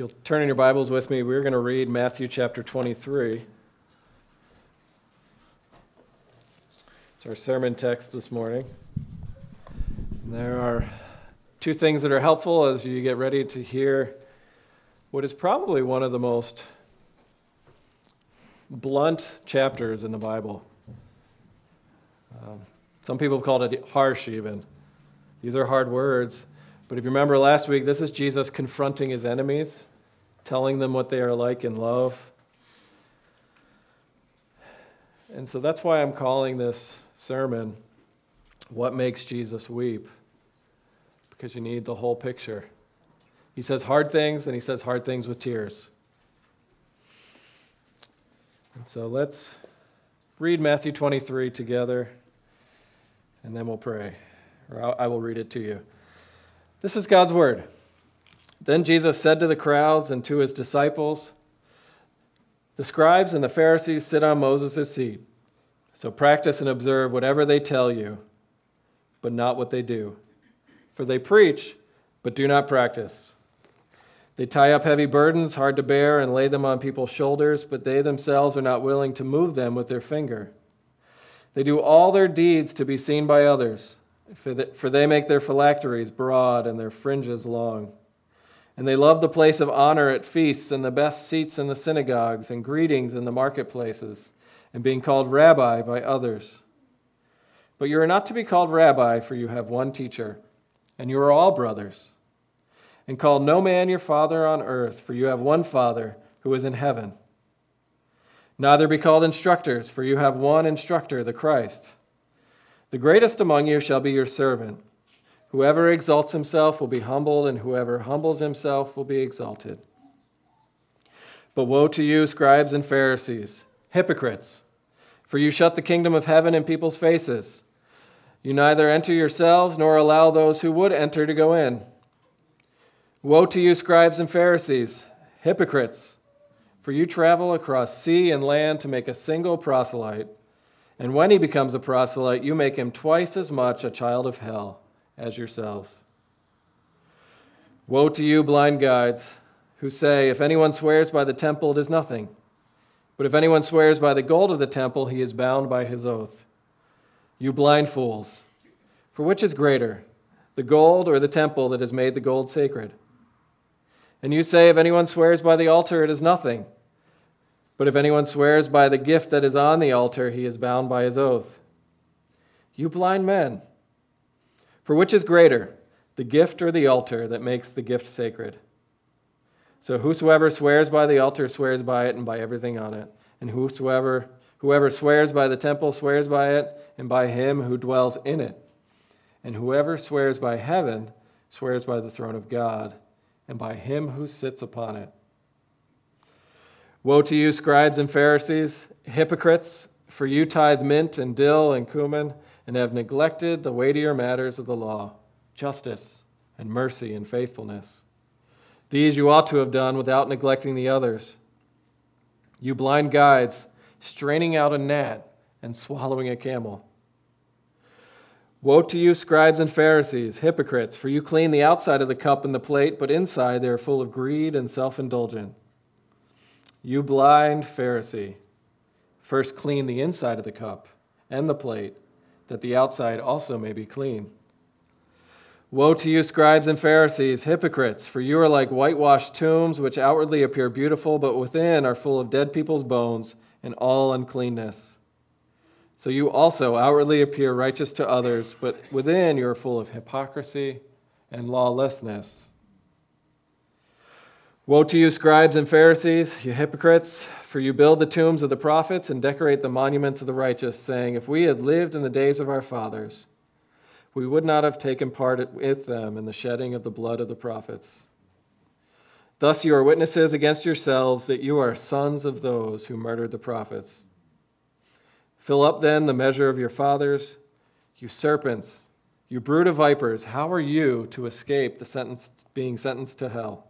you'll turn in your Bibles with me, we're going to read Matthew chapter 23. It's our sermon text this morning. And there are two things that are helpful as you get ready to hear what is probably one of the most blunt chapters in the Bible. Um, some people have called it harsh, even. These are hard words. But if you remember last week, this is Jesus confronting his enemies, telling them what they are like in love. And so that's why I'm calling this sermon, What Makes Jesus Weep? Because you need the whole picture. He says hard things, and he says hard things with tears. And so let's read Matthew 23 together, and then we'll pray. Or I will read it to you. This is God's word. Then Jesus said to the crowds and to his disciples, The scribes and the Pharisees sit on Moses' seat. So practice and observe whatever they tell you, but not what they do. For they preach, but do not practice. They tie up heavy burdens, hard to bear, and lay them on people's shoulders, but they themselves are not willing to move them with their finger. They do all their deeds to be seen by others for they make their phylacteries broad and their fringes long. And they love the place of honor at feasts and the best seats in the synagogues and greetings in the marketplaces and being called rabbi by others. But you are not to be called rabbi, for you have one teacher, and you are all brothers. And call no man your father on earth, for you have one Father who is in heaven. Neither be called instructors, for you have one instructor, the Christ. The greatest among you shall be your servant. Whoever exalts himself will be humbled, and whoever humbles himself will be exalted. But woe to you, scribes and Pharisees, hypocrites, for you shut the kingdom of heaven in people's faces. You neither enter yourselves nor allow those who would enter to go in. Woe to you, scribes and Pharisees, hypocrites, for you travel across sea and land to make a single proselyte. And when he becomes a proselyte, you make him twice as much a child of hell as yourselves. Woe to you, blind guides, who say, If anyone swears by the temple, it is nothing. But if anyone swears by the gold of the temple, he is bound by his oath. You blind fools, for which is greater, the gold or the temple that has made the gold sacred? And you say, If anyone swears by the altar, it is nothing. But if anyone swears by the gift that is on the altar, he is bound by his oath. You blind men, for which is greater, the gift or the altar that makes the gift sacred? So whosoever swears by the altar swears by it and by everything on it. And whosoever whoever swears by the temple swears by it and by him who dwells in it. And whoever swears by heaven swears by the throne of God and by him who sits upon it. Woe to you, scribes and Pharisees, hypocrites, for you tithe mint and dill and cumin, and have neglected the weightier matters of the law, justice and mercy and faithfulness. These you ought to have done without neglecting the others. You blind guides, straining out a gnat and swallowing a camel. Woe to you, scribes and Pharisees, hypocrites, for you clean the outside of the cup and the plate, but inside they are full of greed and self indulgence. You blind Pharisee, first clean the inside of the cup and the plate, that the outside also may be clean. Woe to you, scribes and Pharisees, hypocrites, for you are like whitewashed tombs, which outwardly appear beautiful, but within are full of dead people's bones and all uncleanness. So you also outwardly appear righteous to others, but within you are full of hypocrisy and lawlessness. Woe to you, scribes and Pharisees, you hypocrites, for you build the tombs of the prophets and decorate the monuments of the righteous, saying, If we had lived in the days of our fathers, we would not have taken part with them in the shedding of the blood of the prophets. Thus you are witnesses against yourselves that you are sons of those who murdered the prophets. Fill up then the measure of your fathers, you serpents, you brood of vipers, how are you to escape the sentence being sentenced to hell?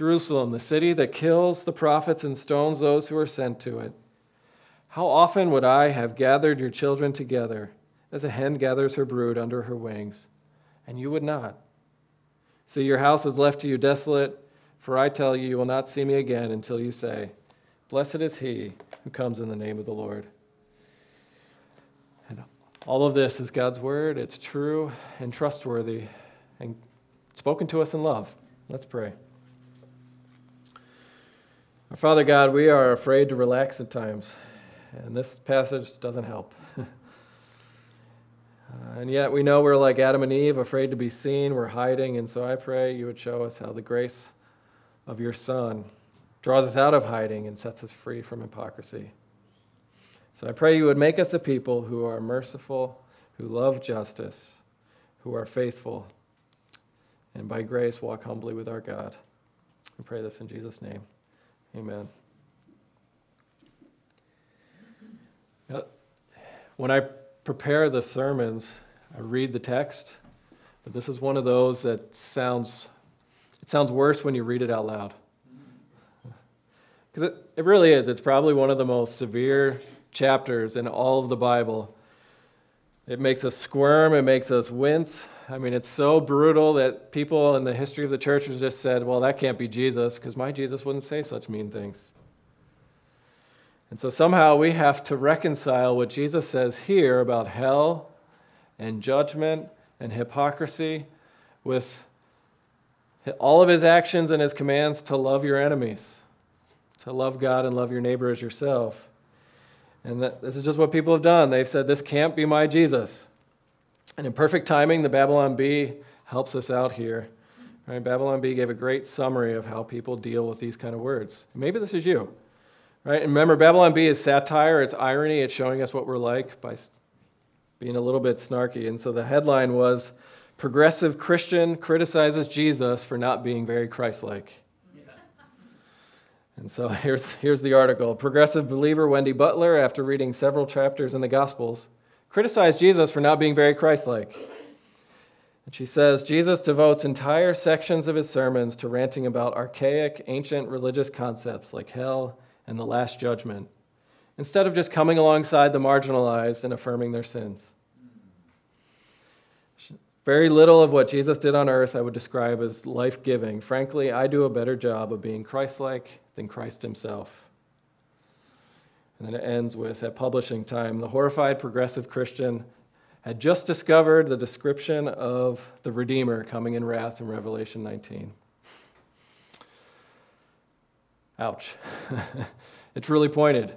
Jerusalem, the city that kills the prophets and stones those who are sent to it. How often would I have gathered your children together as a hen gathers her brood under her wings, and you would not? See, your house is left to you desolate, for I tell you, you will not see me again until you say, Blessed is he who comes in the name of the Lord. And all of this is God's word. It's true and trustworthy and spoken to us in love. Let's pray. Our Father God, we are afraid to relax at times, and this passage doesn't help. uh, and yet we know we're like Adam and Eve, afraid to be seen, we're hiding, and so I pray you would show us how the grace of your Son draws us out of hiding and sets us free from hypocrisy. So I pray you would make us a people who are merciful, who love justice, who are faithful, and by grace walk humbly with our God. We pray this in Jesus' name. Amen. When I prepare the sermons, I read the text, but this is one of those that sounds it sounds worse when you read it out loud. Because it, it really is. It's probably one of the most severe chapters in all of the Bible. It makes us squirm, it makes us wince. I mean, it's so brutal that people in the history of the church have just said, well, that can't be Jesus, because my Jesus wouldn't say such mean things. And so somehow we have to reconcile what Jesus says here about hell and judgment and hypocrisy with all of his actions and his commands to love your enemies, to love God and love your neighbor as yourself. And that, this is just what people have done. They've said, This can't be my Jesus. And in perfect timing, the Babylon Bee helps us out here. Right? Babylon Bee gave a great summary of how people deal with these kind of words. Maybe this is you. Right? And remember, Babylon Bee is satire, it's irony, it's showing us what we're like by being a little bit snarky. And so the headline was Progressive Christian criticizes Jesus for not being very Christ like. And so here's, here's the article. Progressive believer Wendy Butler, after reading several chapters in the Gospels, criticized Jesus for not being very Christ like. And she says Jesus devotes entire sections of his sermons to ranting about archaic, ancient religious concepts like hell and the Last Judgment, instead of just coming alongside the marginalized and affirming their sins. Very little of what Jesus did on earth I would describe as life giving. Frankly, I do a better job of being Christ like than Christ himself. And then it ends with at publishing time, the horrified progressive Christian had just discovered the description of the Redeemer coming in wrath in Revelation 19. Ouch. it's really pointed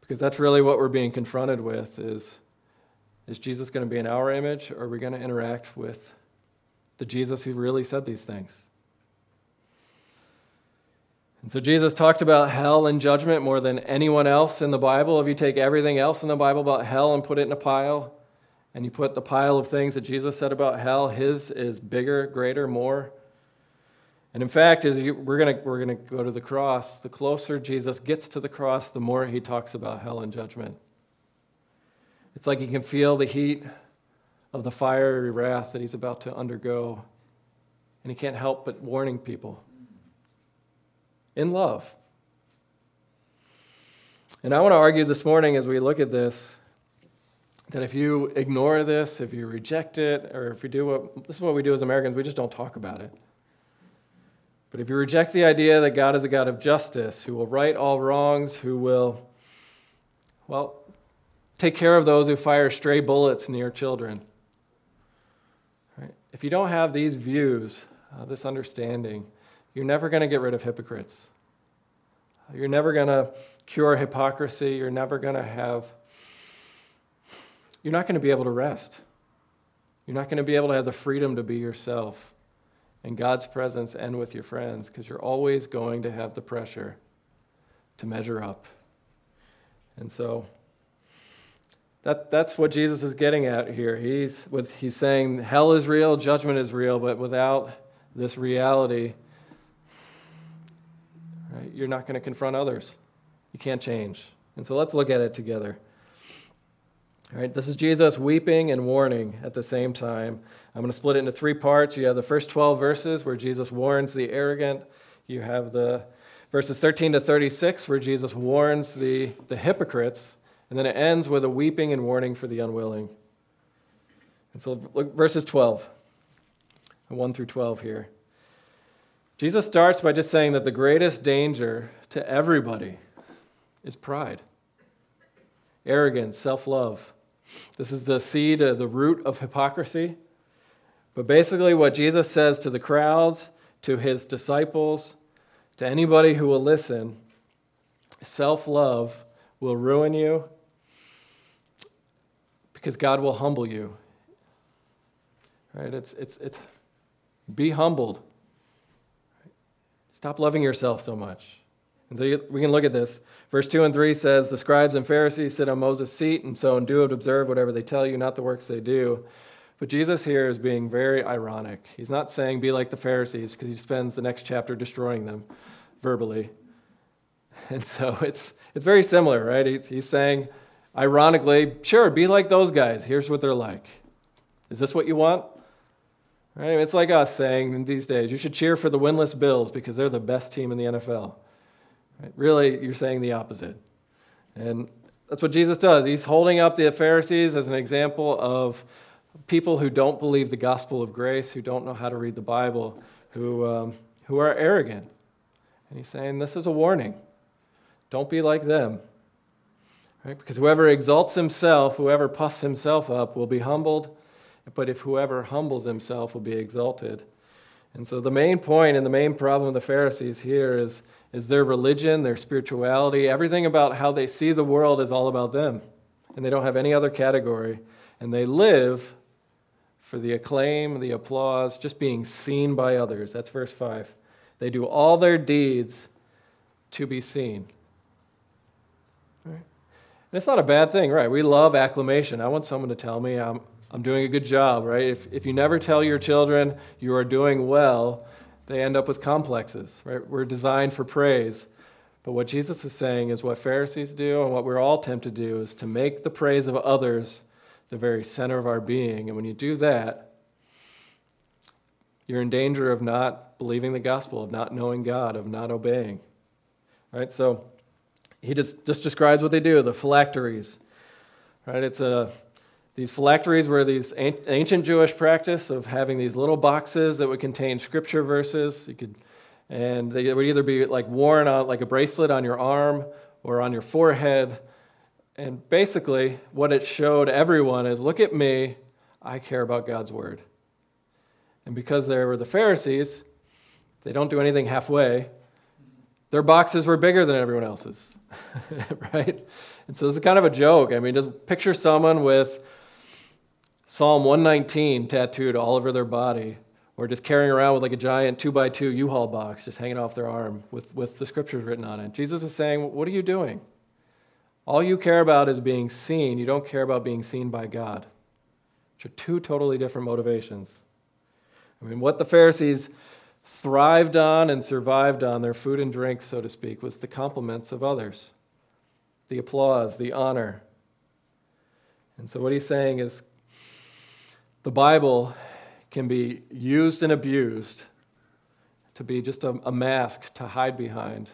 because that's really what we're being confronted with is is Jesus going to be in our image or are we going to interact with the Jesus who really said these things? And so Jesus talked about hell and judgment more than anyone else in the Bible. If you take everything else in the Bible about hell and put it in a pile, and you put the pile of things that Jesus said about hell, his is bigger, greater, more. And in fact, as you, we're going we're to go to the cross, the closer Jesus gets to the cross, the more he talks about hell and judgment. It's like he can feel the heat of the fiery wrath that he's about to undergo, and he can't help but warning people in love. And I want to argue this morning as we look at this that if you ignore this, if you reject it, or if you do what this is what we do as Americans, we just don't talk about it. But if you reject the idea that God is a God of justice, who will right all wrongs, who will, well, take care of those who fire stray bullets near children, right? if you don't have these views, uh, this understanding, you're never going to get rid of hypocrites. You're never going to cure hypocrisy. You're never going to have, you're not going to be able to rest. You're not going to be able to have the freedom to be yourself in God's presence and with your friends because you're always going to have the pressure to measure up. And so that, that's what Jesus is getting at here. He's, with, he's saying hell is real, judgment is real, but without this reality, right, you're not going to confront others. You can't change. And so let's look at it together. All right, this is Jesus weeping and warning at the same time. I'm going to split it into three parts. You have the first 12 verses where Jesus warns the arrogant. You have the verses 13 to 36 where Jesus warns the, the hypocrites. And then it ends with a weeping and warning for the unwilling. And so look, verses 12, 1 through 12 here. Jesus starts by just saying that the greatest danger to everybody is pride, arrogance, self love. This is the seed, the root of hypocrisy. But basically, what Jesus says to the crowds, to his disciples, to anybody who will listen, self love will ruin you because God will humble you. Right? It's, it's, it's be humbled. Stop loving yourself so much. And so you, we can look at this. Verse 2 and 3 says, The scribes and Pharisees sit on Moses' seat, and so and do and observe whatever they tell you, not the works they do. But Jesus here is being very ironic. He's not saying be like the Pharisees, because he spends the next chapter destroying them verbally. And so it's, it's very similar, right? He's, he's saying, ironically, sure, be like those guys. Here's what they're like. Is this what you want? Right? It's like us saying these days, you should cheer for the winless Bills because they're the best team in the NFL. Right? Really, you're saying the opposite. And that's what Jesus does. He's holding up the Pharisees as an example of people who don't believe the gospel of grace, who don't know how to read the Bible, who, um, who are arrogant. And he's saying, This is a warning. Don't be like them. Right? Because whoever exalts himself, whoever puffs himself up, will be humbled. But if whoever humbles himself will be exalted. And so the main point and the main problem of the Pharisees here is is their religion, their spirituality, everything about how they see the world is all about them. And they don't have any other category. And they live for the acclaim, the applause, just being seen by others. That's verse 5. They do all their deeds to be seen. Right? And it's not a bad thing, right? We love acclamation. I want someone to tell me I'm, I'm doing a good job, right? If, if you never tell your children you are doing well, they end up with complexes, right? We're designed for praise. But what Jesus is saying is what Pharisees do and what we're all tempted to do is to make the praise of others the very center of our being. And when you do that, you're in danger of not believing the gospel, of not knowing God, of not obeying. Right? So he just, just describes what they do, the phylacteries. Right? It's a these phylacteries were these ancient Jewish practice of having these little boxes that would contain scripture verses. You could, and they would either be like worn on like a bracelet on your arm or on your forehead. And basically, what it showed everyone is look at me, I care about God's word. And because they were the Pharisees, they don't do anything halfway. Their boxes were bigger than everyone else's, right? And so this is kind of a joke. I mean, just picture someone with Psalm 119 tattooed all over their body, or just carrying around with like a giant two by two U-Haul box just hanging off their arm with, with the scriptures written on it. Jesus is saying, What are you doing? All you care about is being seen. You don't care about being seen by God, which are two totally different motivations. I mean, what the Pharisees thrived on and survived on, their food and drink, so to speak, was the compliments of others, the applause, the honor. And so, what he's saying is the Bible can be used and abused to be just a, a, mask to hide behind.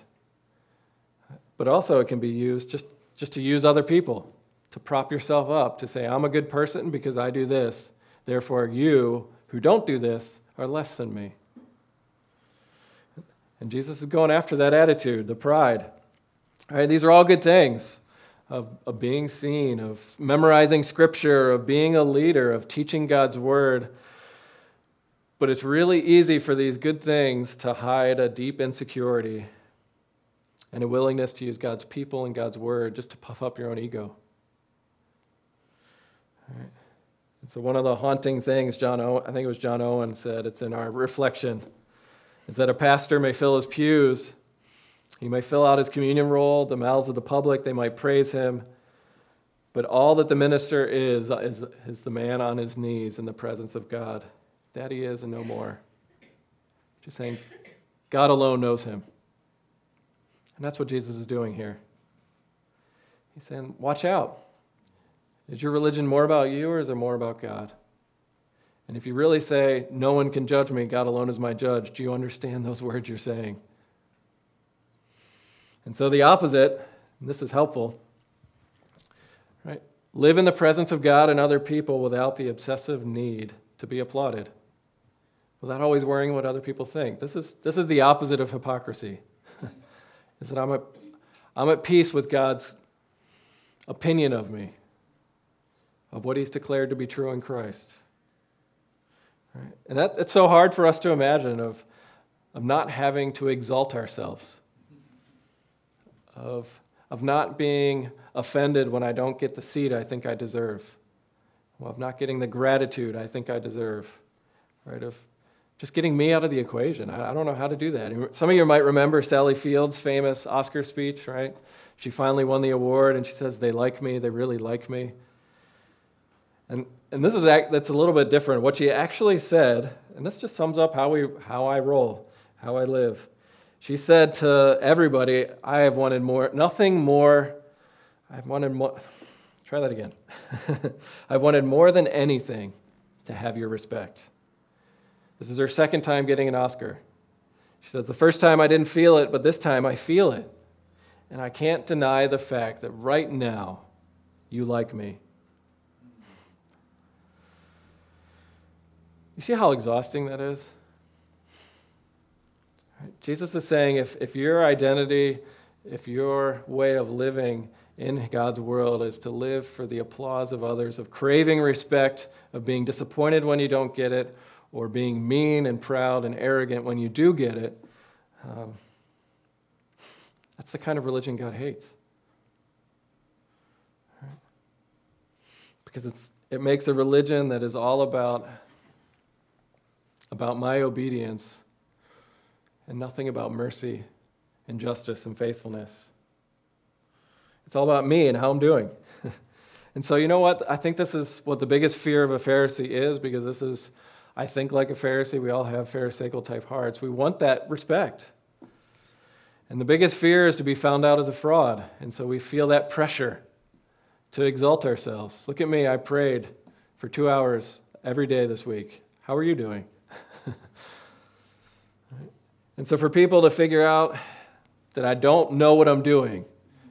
But also, it can be used just, just to use other people, to prop yourself up, to say, I'm a good person because I do this. Therefore, you who don't do this are less than me. And Jesus is going after that attitude, the pride. All right, these are all good things of, of being seen, of memorizing scripture, of being a leader, of teaching God's word. But it's really easy for these good things to hide a deep insecurity and a willingness to use God's people and God's word just to puff up your own ego. Right. And so, one of the haunting things, John Owen, I think it was John Owen said, it's in our reflection, is that a pastor may fill his pews he might fill out his communion roll, the mouths of the public, they might praise him. But all that the minister is, is, is the man on his knees in the presence of God. That he is and no more. Just saying, God alone knows him. And that's what Jesus is doing here. He's saying, watch out. Is your religion more about you or is it more about God? And if you really say, no one can judge me, God alone is my judge, do you understand those words you're saying? And so the opposite, and this is helpful, right? Live in the presence of God and other people without the obsessive need to be applauded, without always worrying what other people think. This is, this is the opposite of hypocrisy. is that I'm at, I'm at peace with God's opinion of me, of what He's declared to be true in Christ. Right? And that, it's so hard for us to imagine of, of not having to exalt ourselves, of, of not being offended when I don't get the seat I think I deserve, of not getting the gratitude I think I deserve, right? Of just getting me out of the equation. I, I don't know how to do that. Some of you might remember Sally Field's famous Oscar speech, right? She finally won the award and she says, They like me, they really like me. And, and this is that's a little bit different. What she actually said, and this just sums up how, we, how I roll, how I live. She said to everybody, I have wanted more, nothing more, I've wanted more, try that again. I've wanted more than anything to have your respect. This is her second time getting an Oscar. She says, The first time I didn't feel it, but this time I feel it. And I can't deny the fact that right now you like me. You see how exhausting that is? Jesus is saying if, if your identity, if your way of living in God's world is to live for the applause of others, of craving respect, of being disappointed when you don't get it, or being mean and proud and arrogant when you do get it, um, that's the kind of religion God hates. Because it's, it makes a religion that is all about about my obedience and nothing about mercy and justice and faithfulness. It's all about me and how I'm doing. and so, you know what? I think this is what the biggest fear of a Pharisee is because this is, I think, like a Pharisee. We all have Pharisaical type hearts. We want that respect. And the biggest fear is to be found out as a fraud. And so we feel that pressure to exalt ourselves. Look at me, I prayed for two hours every day this week. How are you doing? And so for people to figure out that I don't know what I'm doing,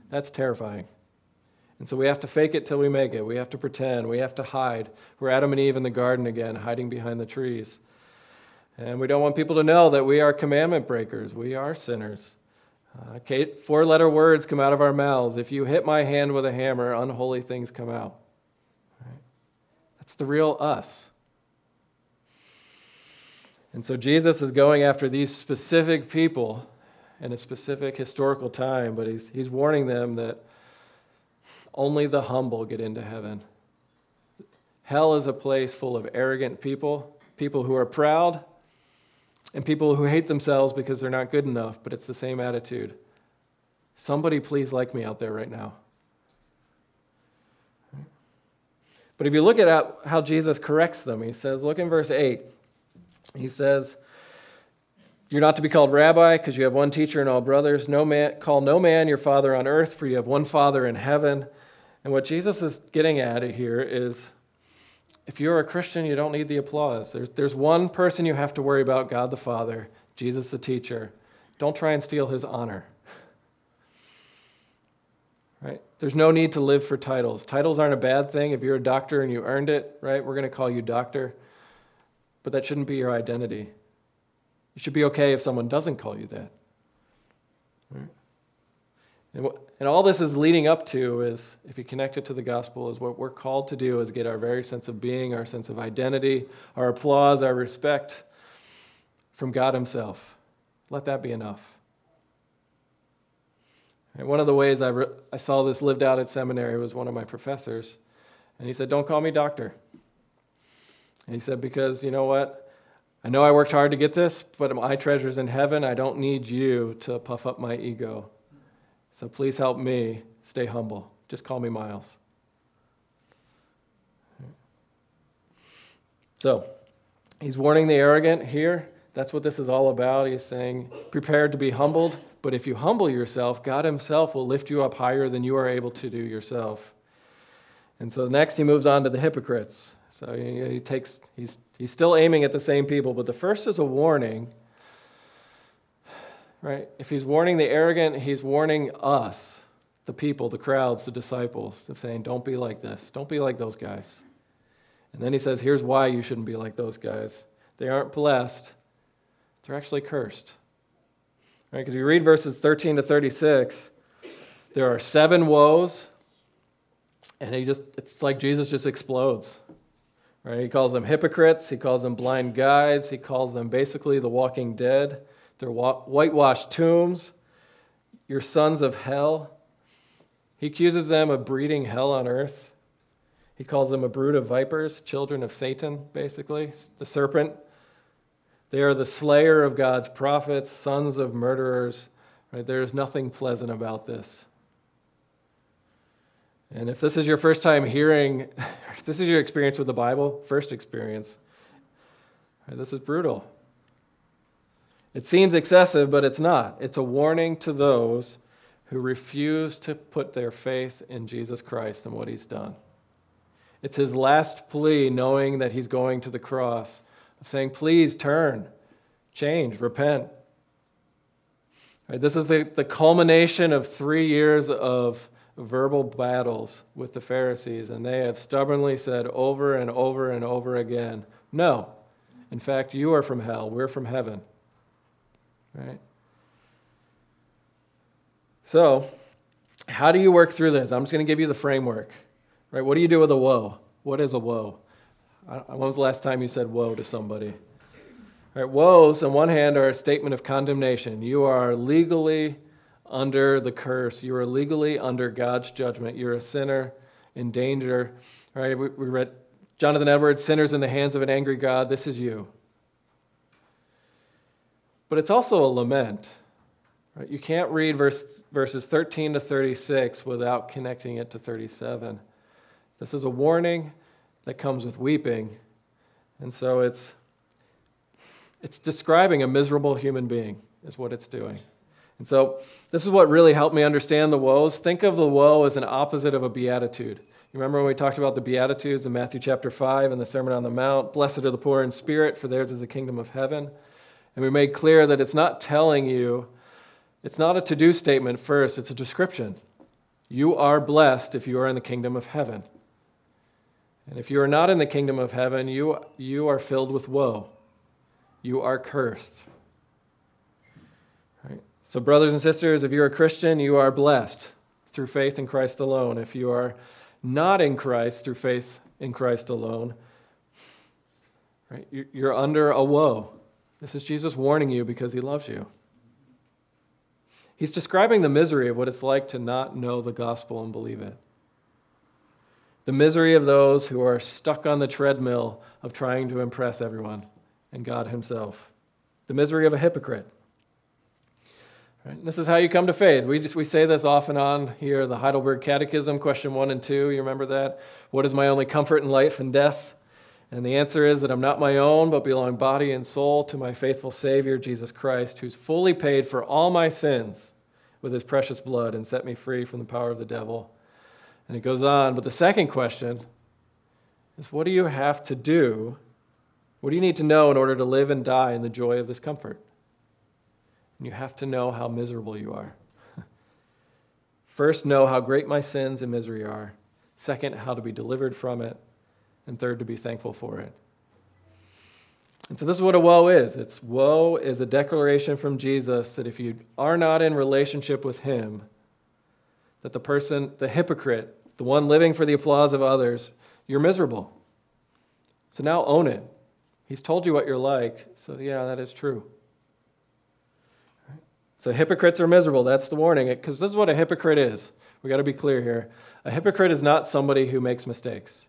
that's terrifying. And so we have to fake it till we make it. We have to pretend. We have to hide. We're Adam and Eve in the garden again, hiding behind the trees. And we don't want people to know that we are commandment breakers. We are sinners. Uh, Four letter words come out of our mouths. If you hit my hand with a hammer, unholy things come out. Right? That's the real us. And so Jesus is going after these specific people in a specific historical time, but he's, he's warning them that only the humble get into heaven. Hell is a place full of arrogant people, people who are proud, and people who hate themselves because they're not good enough, but it's the same attitude. Somebody please like me out there right now. But if you look at how Jesus corrects them, he says, look in verse 8. He says, You're not to be called rabbi because you have one teacher and all brothers. No man, call no man your father on earth, for you have one father in heaven. And what Jesus is getting at here is if you're a Christian, you don't need the applause. There's, there's one person you have to worry about God the Father, Jesus the teacher. Don't try and steal his honor. Right? There's no need to live for titles. Titles aren't a bad thing. If you're a doctor and you earned it, right, we're going to call you doctor but that shouldn't be your identity. You should be okay if someone doesn't call you that. And, and all this is leading up to is, if you connect it to the gospel, is what we're called to do is get our very sense of being, our sense of identity, our applause, our respect from God Himself. Let that be enough. And one of the ways I, re- I saw this lived out at seminary was one of my professors, and he said, Don't call me doctor. And he said, Because you know what? I know I worked hard to get this, but my treasure's in heaven. I don't need you to puff up my ego. So please help me stay humble. Just call me Miles. So he's warning the arrogant here That's what this is all about. He's saying, prepared to be humbled, but if you humble yourself, God Himself will lift you up higher than you are able to do yourself. And so next he moves on to the hypocrites. So he, takes, he's, he's still aiming at the same people, but the first is a warning. Right? If he's warning the arrogant, he's warning us, the people, the crowds, the disciples, of saying, don't be like this. Don't be like those guys. And then he says, here's why you shouldn't be like those guys. They aren't blessed, they're actually cursed. Right? Because you read verses 13 to 36, there are seven woes, and he just it's like Jesus just explodes. Right? He calls them hypocrites, he calls them blind guides, he calls them basically the walking dead. They're whitewashed tombs, your sons of hell. He accuses them of breeding hell on earth. He calls them a brood of vipers, children of Satan, basically, the serpent. They are the slayer of God's prophets, sons of murderers. Right? There is nothing pleasant about this. And if this is your first time hearing, this is your experience with the Bible, first experience, right, this is brutal. It seems excessive, but it's not. It's a warning to those who refuse to put their faith in Jesus Christ and what he's done. It's his last plea, knowing that he's going to the cross, of saying, Please turn, change, repent. Right, this is the, the culmination of three years of verbal battles with the Pharisees, and they have stubbornly said over and over and over again, No. In fact, you are from hell, we're from heaven. Right? So, how do you work through this? I'm just going to give you the framework. Right? What do you do with a woe? What is a woe? When was the last time you said woe to somebody? Right, woes, on one hand, are a statement of condemnation. You are legally under the curse. You are legally under God's judgment. You're a sinner in danger. Right? We, we read Jonathan Edwards, Sinners in the Hands of an Angry God. This is you. But it's also a lament. Right? You can't read verse, verses 13 to 36 without connecting it to 37. This is a warning that comes with weeping. And so it's, it's describing a miserable human being, is what it's doing. And so this is what really helped me understand the woes. Think of the woe as an opposite of a beatitude. You remember when we talked about the Beatitudes in Matthew chapter 5 and the Sermon on the Mount? Blessed are the poor in spirit, for theirs is the kingdom of heaven. And we made clear that it's not telling you, it's not a to do statement first, it's a description. You are blessed if you are in the kingdom of heaven. And if you are not in the kingdom of heaven, you, you are filled with woe. You are cursed. So, brothers and sisters, if you're a Christian, you are blessed through faith in Christ alone. If you are not in Christ through faith in Christ alone, right, you're under a woe. This is Jesus warning you because he loves you. He's describing the misery of what it's like to not know the gospel and believe it the misery of those who are stuck on the treadmill of trying to impress everyone and God Himself, the misery of a hypocrite. Right? This is how you come to faith. We, just, we say this off and on here the Heidelberg Catechism, question one and two. You remember that? What is my only comfort in life and death? And the answer is that I'm not my own, but belong body and soul to my faithful Savior, Jesus Christ, who's fully paid for all my sins with his precious blood and set me free from the power of the devil and it goes on, but the second question is what do you have to do? What do you need to know in order to live and die in the joy of this comfort? And you have to know how miserable you are. First, know how great my sins and misery are. Second, how to be delivered from it. And third, to be thankful for it. And so, this is what a woe is it's woe is a declaration from Jesus that if you are not in relationship with Him, that the person, the hypocrite, the one living for the applause of others, you're miserable. So now own it. He's told you what you're like, so yeah, that is true. So hypocrites are miserable. That's the warning. Because this is what a hypocrite is. We got to be clear here. A hypocrite is not somebody who makes mistakes.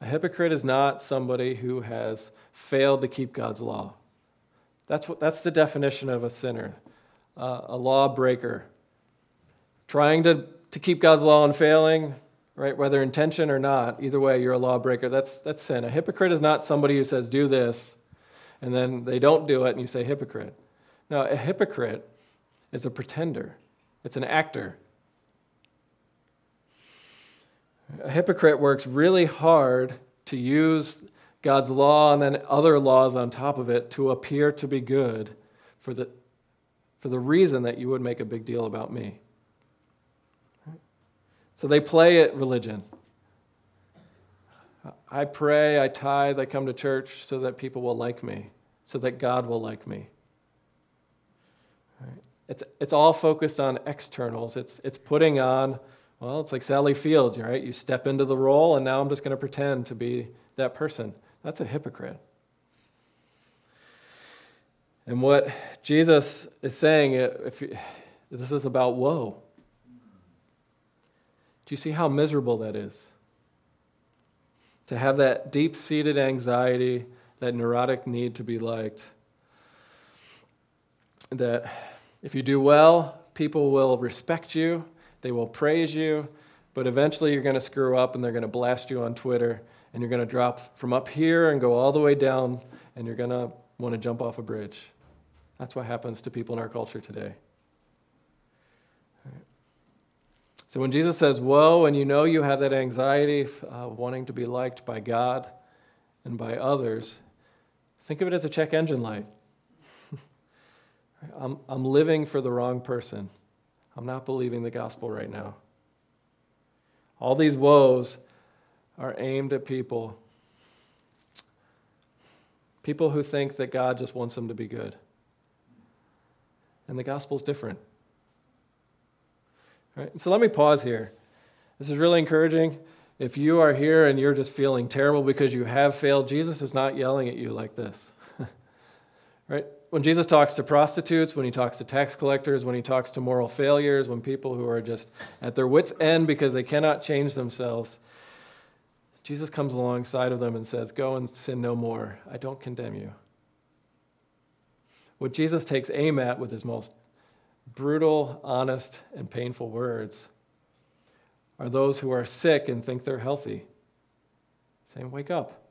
A hypocrite is not somebody who has failed to keep God's law. That's, what, that's the definition of a sinner, uh, a lawbreaker, trying to, to keep God's law and failing, right? Whether intention or not, either way, you're a lawbreaker. That's, that's sin. A hypocrite is not somebody who says, do this, and then they don't do it and you say hypocrite. Now, a hypocrite is a pretender, it's an actor. A hypocrite works really hard to use God's law and then other laws on top of it to appear to be good for the, for the reason that you would make a big deal about me. So they play at religion. I pray, I tithe, I come to church so that people will like me, so that God will like me. It's, it's all focused on externals. It's, it's putting on, well, it's like Sally Field, right? You step into the role, and now I'm just going to pretend to be that person. That's a hypocrite. And what Jesus is saying, if this is about woe. Do you see how miserable that is? To have that deep seated anxiety, that neurotic need to be liked. That if you do well, people will respect you, they will praise you, but eventually you're going to screw up and they're going to blast you on Twitter and you're going to drop from up here and go all the way down and you're going to want to jump off a bridge. That's what happens to people in our culture today. So when Jesus says, Woe, and you know you have that anxiety of uh, wanting to be liked by God and by others, think of it as a check engine light. I'm, I'm living for the wrong person. I'm not believing the gospel right now. All these woes are aimed at people. People who think that God just wants them to be good. And the gospel's different. Right? So let me pause here. This is really encouraging. If you are here and you're just feeling terrible because you have failed, Jesus is not yelling at you like this. right? When Jesus talks to prostitutes, when he talks to tax collectors, when he talks to moral failures, when people who are just at their wits' end because they cannot change themselves, Jesus comes alongside of them and says, Go and sin no more. I don't condemn you. What Jesus takes aim at with his most brutal, honest, and painful words are those who are sick and think they're healthy, saying, Wake up.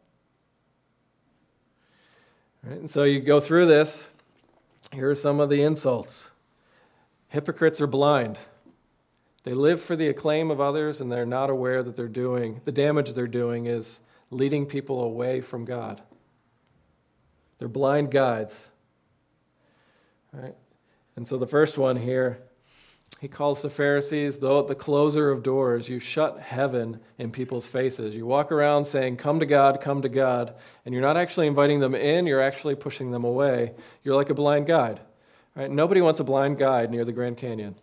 Right? And so you go through this. Here are some of the insults Hypocrites are blind. They live for the acclaim of others and they're not aware that they're doing, the damage they're doing is leading people away from God. They're blind guides. Right? And so the first one here, he calls the Pharisees the, the closer of doors. You shut heaven in people's faces. You walk around saying, Come to God, come to God. And you're not actually inviting them in, you're actually pushing them away. You're like a blind guide. Right? Nobody wants a blind guide near the Grand Canyon.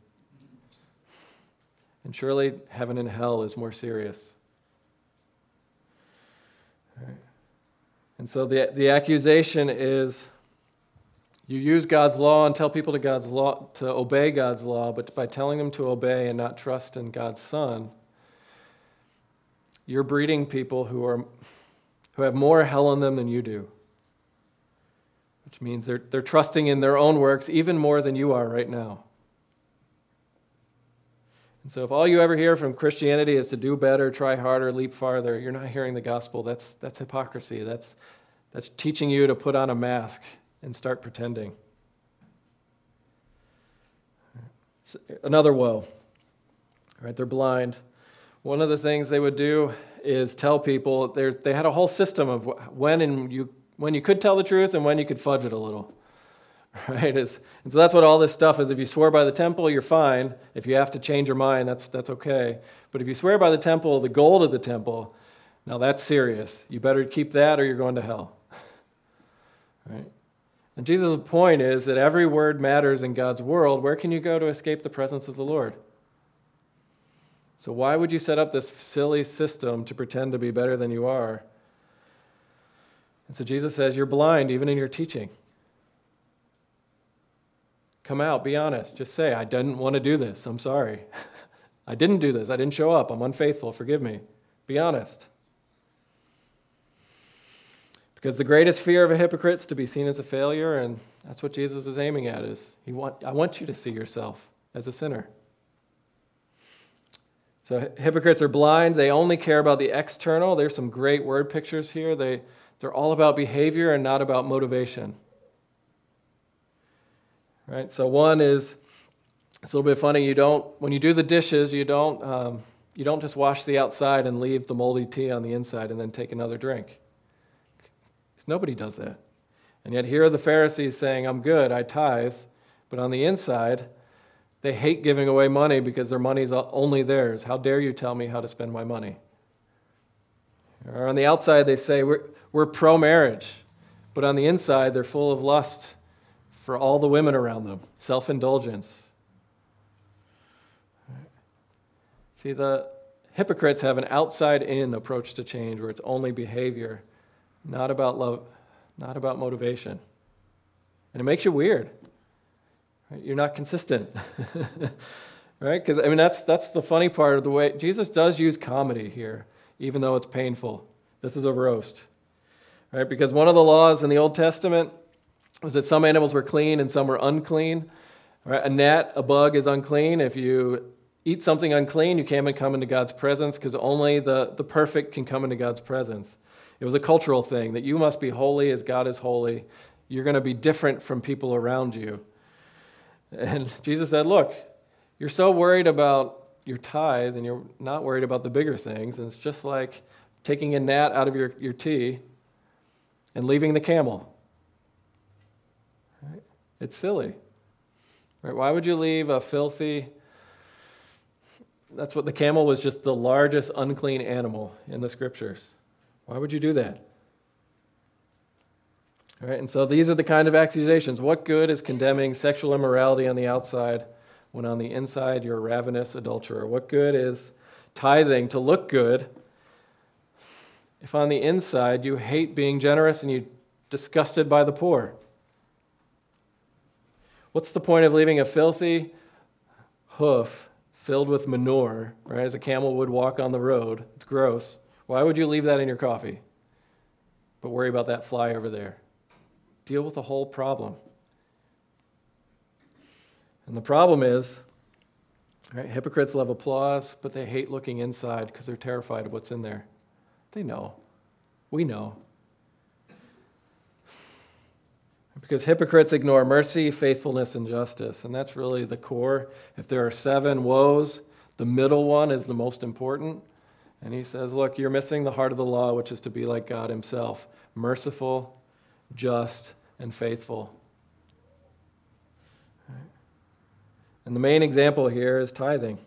And surely heaven and hell is more serious. Right. And so the, the accusation is you use God's law and tell people to God's law to obey God's law, but by telling them to obey and not trust in God's Son, you're breeding people who are who have more hell in them than you do. Which means they're, they're trusting in their own works even more than you are right now. And so if all you ever hear from Christianity is to do better, try harder, leap farther, you're not hearing the gospel. That's, that's hypocrisy. That's, that's teaching you to put on a mask and start pretending. Another woe. Right, they're blind. One of the things they would do is tell people they had a whole system of when and you when you could tell the truth and when you could fudge it a little. Right? Is, and so that's what all this stuff is. If you swear by the temple, you're fine. If you have to change your mind, that's, that's okay. But if you swear by the temple, the gold of the temple, now that's serious. You better keep that or you're going to hell. right? And Jesus' point is that every word matters in God's world. Where can you go to escape the presence of the Lord? So, why would you set up this silly system to pretend to be better than you are? And so, Jesus says, You're blind even in your teaching. Come out, be honest. Just say, I didn't want to do this. I'm sorry. I didn't do this. I didn't show up. I'm unfaithful. Forgive me. Be honest. Because the greatest fear of a hypocrite is to be seen as a failure, and that's what Jesus is aiming at is he want, I want you to see yourself as a sinner. So hypocrites are blind. They only care about the external. There's some great word pictures here. They, They're all about behavior and not about motivation. Right? So one is it's a little bit funny. You don't when you do the dishes, you don't um, you don't just wash the outside and leave the moldy tea on the inside and then take another drink. Nobody does that. And yet here are the Pharisees saying, "I'm good. I tithe," but on the inside, they hate giving away money because their money's only theirs. How dare you tell me how to spend my money? Or on the outside, they say, We're, we're pro marriage, but on the inside, they're full of lust for all the women around them, self indulgence. See, the hypocrites have an outside in approach to change where it's only behavior, not about love, not about motivation. And it makes you weird. Right? You're not consistent. right? Because, I mean, that's, that's the funny part of the way Jesus does use comedy here, even though it's painful. This is a roast. Right? Because one of the laws in the Old Testament was that some animals were clean and some were unclean. Right? A gnat, a bug is unclean. If you eat something unclean, you can't come into God's presence because only the, the perfect can come into God's presence. It was a cultural thing that you must be holy as God is holy. You're going to be different from people around you. And Jesus said, Look, you're so worried about your tithe and you're not worried about the bigger things. And it's just like taking a gnat out of your, your tea and leaving the camel. Right? It's silly. Right? Why would you leave a filthy. That's what the camel was just the largest unclean animal in the scriptures. Why would you do that? All right, and so these are the kind of accusations. What good is condemning sexual immorality on the outside when on the inside you're a ravenous adulterer? What good is tithing to look good if on the inside you hate being generous and you're disgusted by the poor? What's the point of leaving a filthy hoof filled with manure, right, as a camel would walk on the road? It's gross. Why would you leave that in your coffee? But worry about that fly over there. Deal with the whole problem. And the problem is, right, hypocrites love applause, but they hate looking inside because they're terrified of what's in there. They know. We know. Because hypocrites ignore mercy, faithfulness, and justice. And that's really the core. If there are seven woes, the middle one is the most important. And he says, Look, you're missing the heart of the law, which is to be like God Himself merciful, just, and faithful. And the main example here is tithing.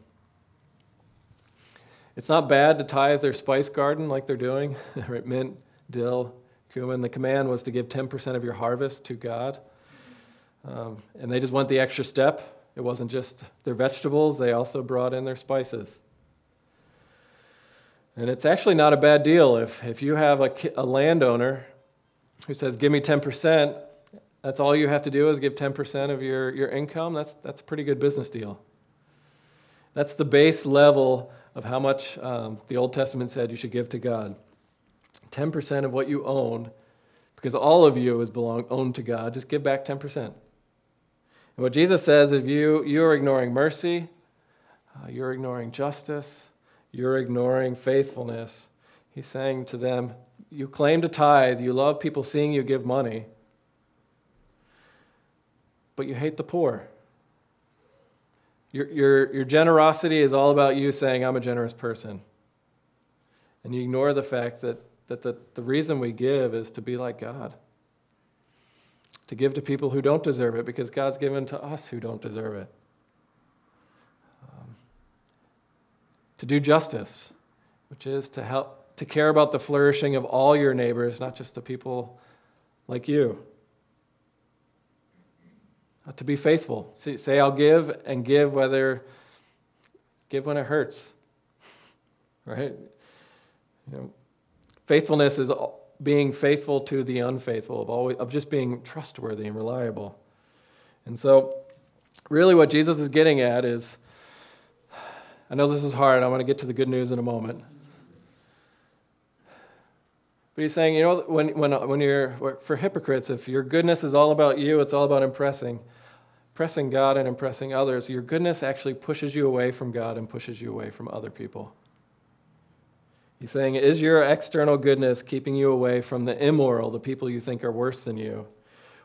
It's not bad to tithe their spice garden like they're doing, right? Mint, dill, cumin. The command was to give 10% of your harvest to God. Um, and they just went the extra step. It wasn't just their vegetables, they also brought in their spices. And it's actually not a bad deal if, if you have a, a landowner who says, Give me 10%, that's all you have to do is give 10% of your, your income, that's, that's a pretty good business deal. That's the base level of how much um, the Old Testament said you should give to God. 10% of what you own, because all of you is belong, owned to God, just give back 10%. And what Jesus says, if you, you're ignoring mercy, uh, you're ignoring justice, you're ignoring faithfulness, he's saying to them, you claim to tithe, you love people seeing you give money, but you hate the poor. Your, your, your generosity is all about you saying, I'm a generous person. And you ignore the fact that, that the, the reason we give is to be like God, to give to people who don't deserve it because God's given to us who don't deserve it. To do justice, which is to help to care about the flourishing of all your neighbors, not just the people like you. Uh, to be faithful. Say, I'll give and give whether, give when it hurts. Right? You know, faithfulness is being faithful to the unfaithful, of, always, of just being trustworthy and reliable. And so, really, what Jesus is getting at is I know this is hard. I want to get to the good news in a moment. But he's saying, you know, when, when, when you're, for hypocrites, if your goodness is all about you, it's all about impressing, impressing God and impressing others, your goodness actually pushes you away from God and pushes you away from other people. He's saying, Is your external goodness keeping you away from the immoral, the people you think are worse than you?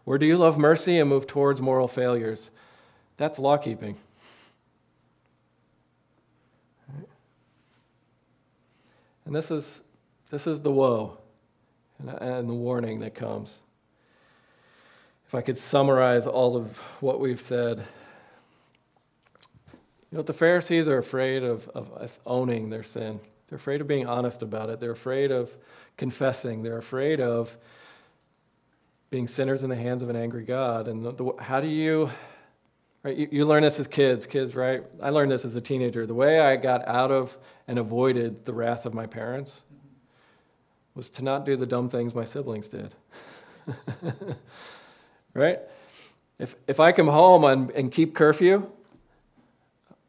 Or do you love mercy and move towards moral failures? That's law keeping. And this is, this is the woe and the warning that comes. If I could summarize all of what we've said, you know, the Pharisees are afraid of, of owning their sin. They're afraid of being honest about it. They're afraid of confessing. They're afraid of being sinners in the hands of an angry God. And the, the, how do you, right? You, you learn this as kids, kids, right? I learned this as a teenager. The way I got out of and avoided the wrath of my parents was to not do the dumb things my siblings did. right? If, if I come home and, and keep curfew,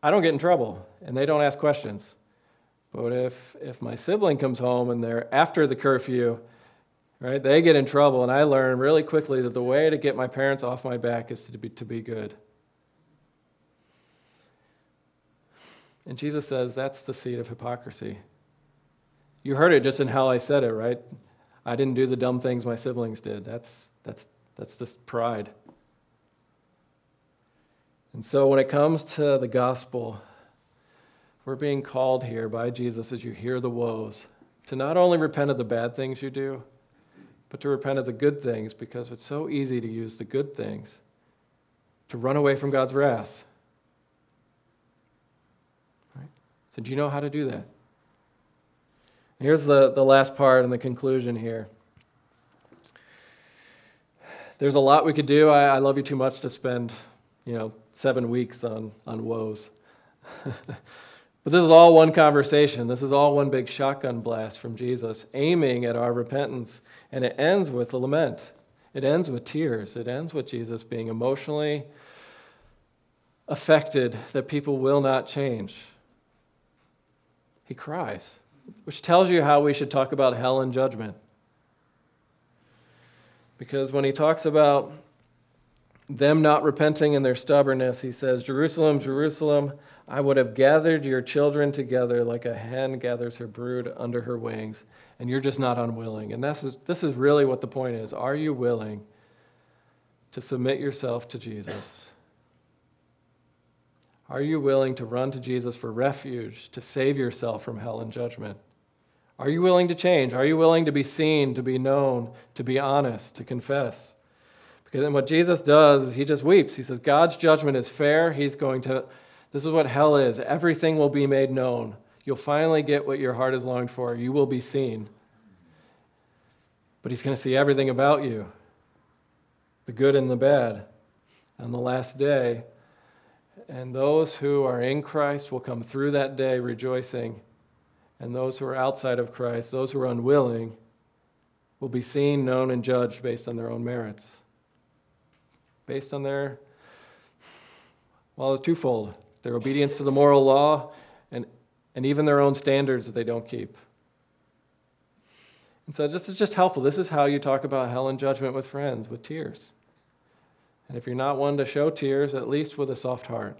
I don't get in trouble and they don't ask questions. But if, if my sibling comes home and they're after the curfew, right, they get in trouble. And I learn really quickly that the way to get my parents off my back is to be, to be good. And Jesus says that's the seed of hypocrisy. You heard it just in how I said it, right? I didn't do the dumb things my siblings did. That's, that's, that's just pride. And so when it comes to the gospel, we're being called here by Jesus as you hear the woes to not only repent of the bad things you do, but to repent of the good things because it's so easy to use the good things to run away from God's wrath. Right? So, do you know how to do that? Here's the, the last part and the conclusion here. There's a lot we could do. I, I love you too much to spend, you know, seven weeks on, on woes. but this is all one conversation. This is all one big shotgun blast from Jesus, aiming at our repentance. And it ends with a lament. It ends with tears. It ends with Jesus being emotionally affected that people will not change. He cries which tells you how we should talk about hell and judgment. Because when he talks about them not repenting in their stubbornness, he says, Jerusalem, Jerusalem, I would have gathered your children together like a hen gathers her brood under her wings, and you're just not unwilling. And this is, this is really what the point is. Are you willing to submit yourself to Jesus? Are you willing to run to Jesus for refuge, to save yourself from hell and judgment? Are you willing to change? Are you willing to be seen, to be known, to be honest, to confess? Because then what Jesus does he just weeps. He says, God's judgment is fair. He's going to, this is what hell is. Everything will be made known. You'll finally get what your heart has longed for. You will be seen. But he's going to see everything about you the good and the bad. On the last day, and those who are in Christ will come through that day rejoicing. And those who are outside of Christ, those who are unwilling, will be seen, known, and judged based on their own merits. Based on their, well, twofold their obedience to the moral law and, and even their own standards that they don't keep. And so this is just helpful. This is how you talk about hell and judgment with friends, with tears. And if you're not one to show tears, at least with a soft heart.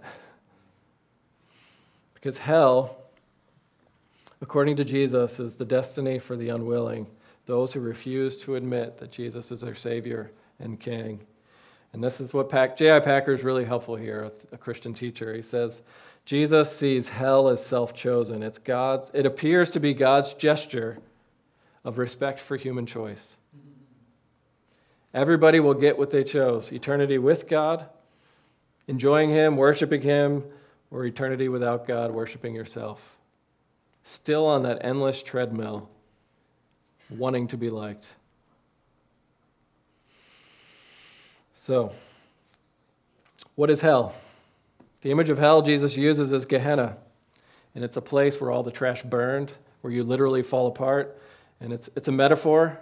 Because hell, according to Jesus, is the destiny for the unwilling, those who refuse to admit that Jesus is their Savior and King. And this is what J.I. Packer is really helpful here, a Christian teacher. He says, Jesus sees hell as self chosen. It's God's, it appears to be God's gesture of respect for human choice. Everybody will get what they chose eternity with God, enjoying Him, worshiping Him, or eternity without God, worshiping yourself. Still on that endless treadmill, wanting to be liked. So, what is hell? The image of hell Jesus uses is Gehenna, and it's a place where all the trash burned, where you literally fall apart. And it's, it's a metaphor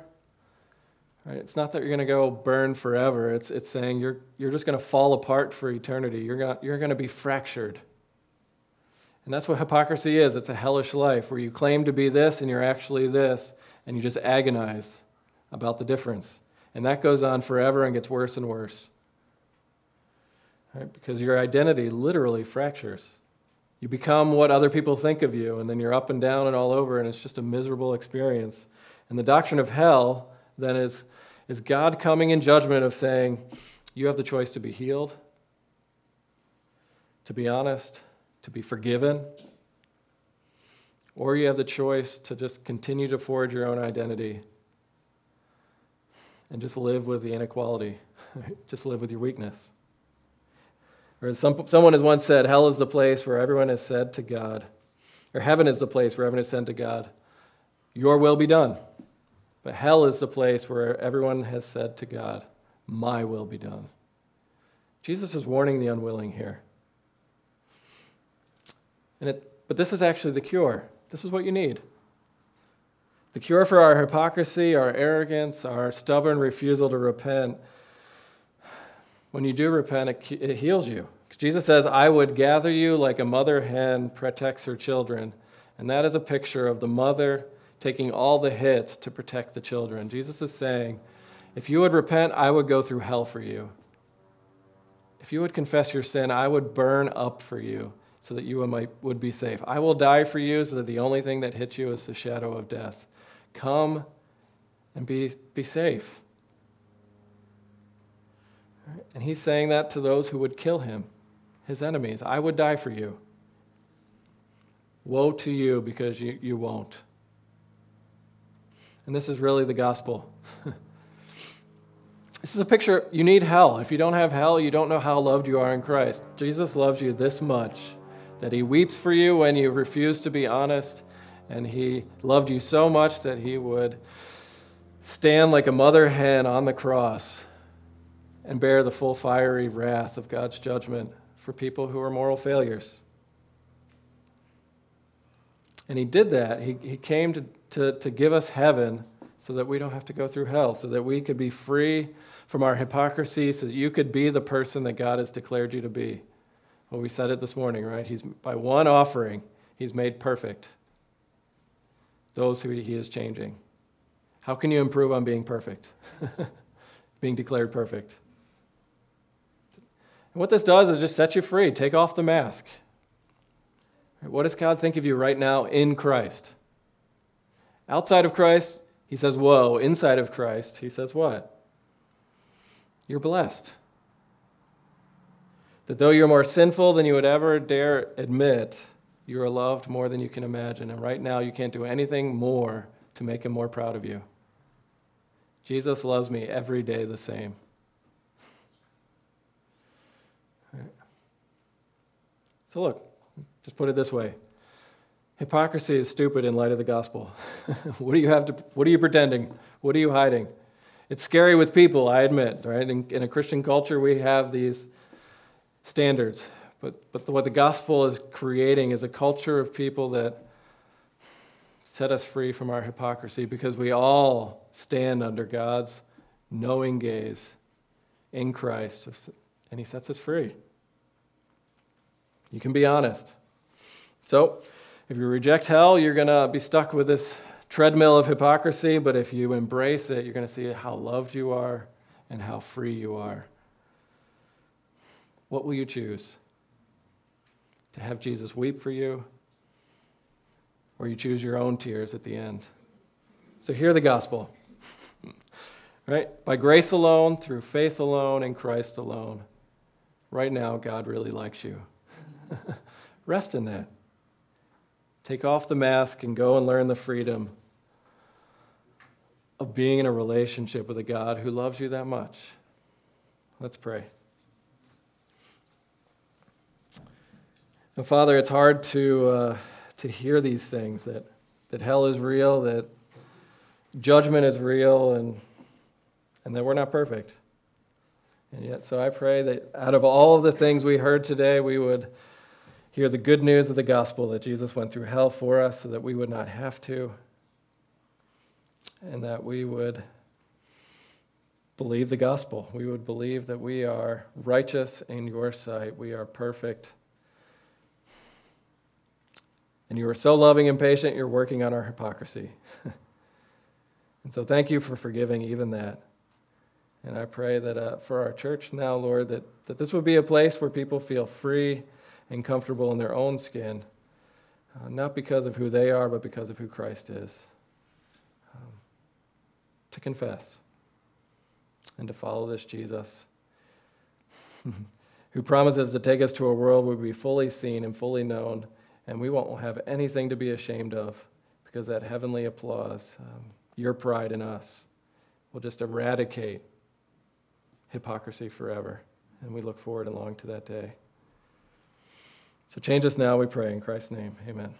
Right? It's not that you're going to go burn forever. It's, it's saying you're, you're just going to fall apart for eternity. You're going you're to be fractured. And that's what hypocrisy is it's a hellish life where you claim to be this and you're actually this, and you just agonize about the difference. And that goes on forever and gets worse and worse. Right? Because your identity literally fractures. You become what other people think of you, and then you're up and down and all over, and it's just a miserable experience. And the doctrine of hell then is, is God coming in judgment of saying, You have the choice to be healed, to be honest, to be forgiven, or you have the choice to just continue to forge your own identity and just live with the inequality, just live with your weakness. Or as some, someone has once said, hell is the place where everyone has said to God, or heaven is the place where everyone has said to God, Your will be done. But hell is the place where everyone has said to God, My will be done. Jesus is warning the unwilling here. And it, but this is actually the cure. This is what you need. The cure for our hypocrisy, our arrogance, our stubborn refusal to repent when you do repent, it, it heals you. Jesus says, I would gather you like a mother hen protects her children. And that is a picture of the mother taking all the hits to protect the children. Jesus is saying, if you would repent, I would go through hell for you. If you would confess your sin, I would burn up for you so that you I would be safe. I will die for you so that the only thing that hits you is the shadow of death. Come and be, be safe. And he's saying that to those who would kill him, his enemies. I would die for you. Woe to you because you, you won't. And this is really the gospel. this is a picture, you need hell. If you don't have hell, you don't know how loved you are in Christ. Jesus loves you this much that he weeps for you when you refuse to be honest, and he loved you so much that he would stand like a mother hen on the cross and bear the full fiery wrath of God's judgment for people who are moral failures. And he did that. He, he came to, to, to give us heaven so that we don't have to go through hell, so that we could be free from our hypocrisy, so that you could be the person that God has declared you to be. Well, we said it this morning, right? He's by one offering, he's made perfect those who he is changing. How can you improve on being perfect? being declared perfect. And what this does is just set you free. Take off the mask. What does God think of you right now in Christ? Outside of Christ, he says, Whoa. Inside of Christ, he says, What? You're blessed. That though you're more sinful than you would ever dare admit, you are loved more than you can imagine. And right now, you can't do anything more to make him more proud of you. Jesus loves me every day the same. So, look, just put it this way hypocrisy is stupid in light of the gospel. what, do you have to, what are you pretending? What are you hiding? It's scary with people, I admit, right? In, in a Christian culture, we have these standards. But, but the, what the gospel is creating is a culture of people that set us free from our hypocrisy because we all stand under God's knowing gaze in Christ, and He sets us free. You can be honest. So, if you reject hell, you're going to be stuck with this treadmill of hypocrisy, but if you embrace it, you're going to see how loved you are and how free you are. What will you choose? To have Jesus weep for you, or you choose your own tears at the end? So, hear the gospel. right? By grace alone, through faith alone, in Christ alone. Right now, God really likes you. Rest in that. Take off the mask and go and learn the freedom of being in a relationship with a God who loves you that much. Let's pray. And Father, it's hard to, uh, to hear these things that, that hell is real, that judgment is real, and, and that we're not perfect. And yet, so I pray that out of all of the things we heard today, we would hear the good news of the gospel that Jesus went through hell for us so that we would not have to, and that we would believe the gospel. We would believe that we are righteous in your sight, we are perfect. And you are so loving and patient, you're working on our hypocrisy. and so thank you for forgiving even that. And I pray that uh, for our church now, Lord, that, that this would be a place where people feel free and comfortable in their own skin, uh, not because of who they are, but because of who Christ is. Um, to confess and to follow this Jesus who promises to take us to a world where we'll be fully seen and fully known, and we won't have anything to be ashamed of because that heavenly applause, um, your pride in us, will just eradicate hypocrisy forever. And we look forward and long to that day. So change us now, we pray, in Christ's name. Amen.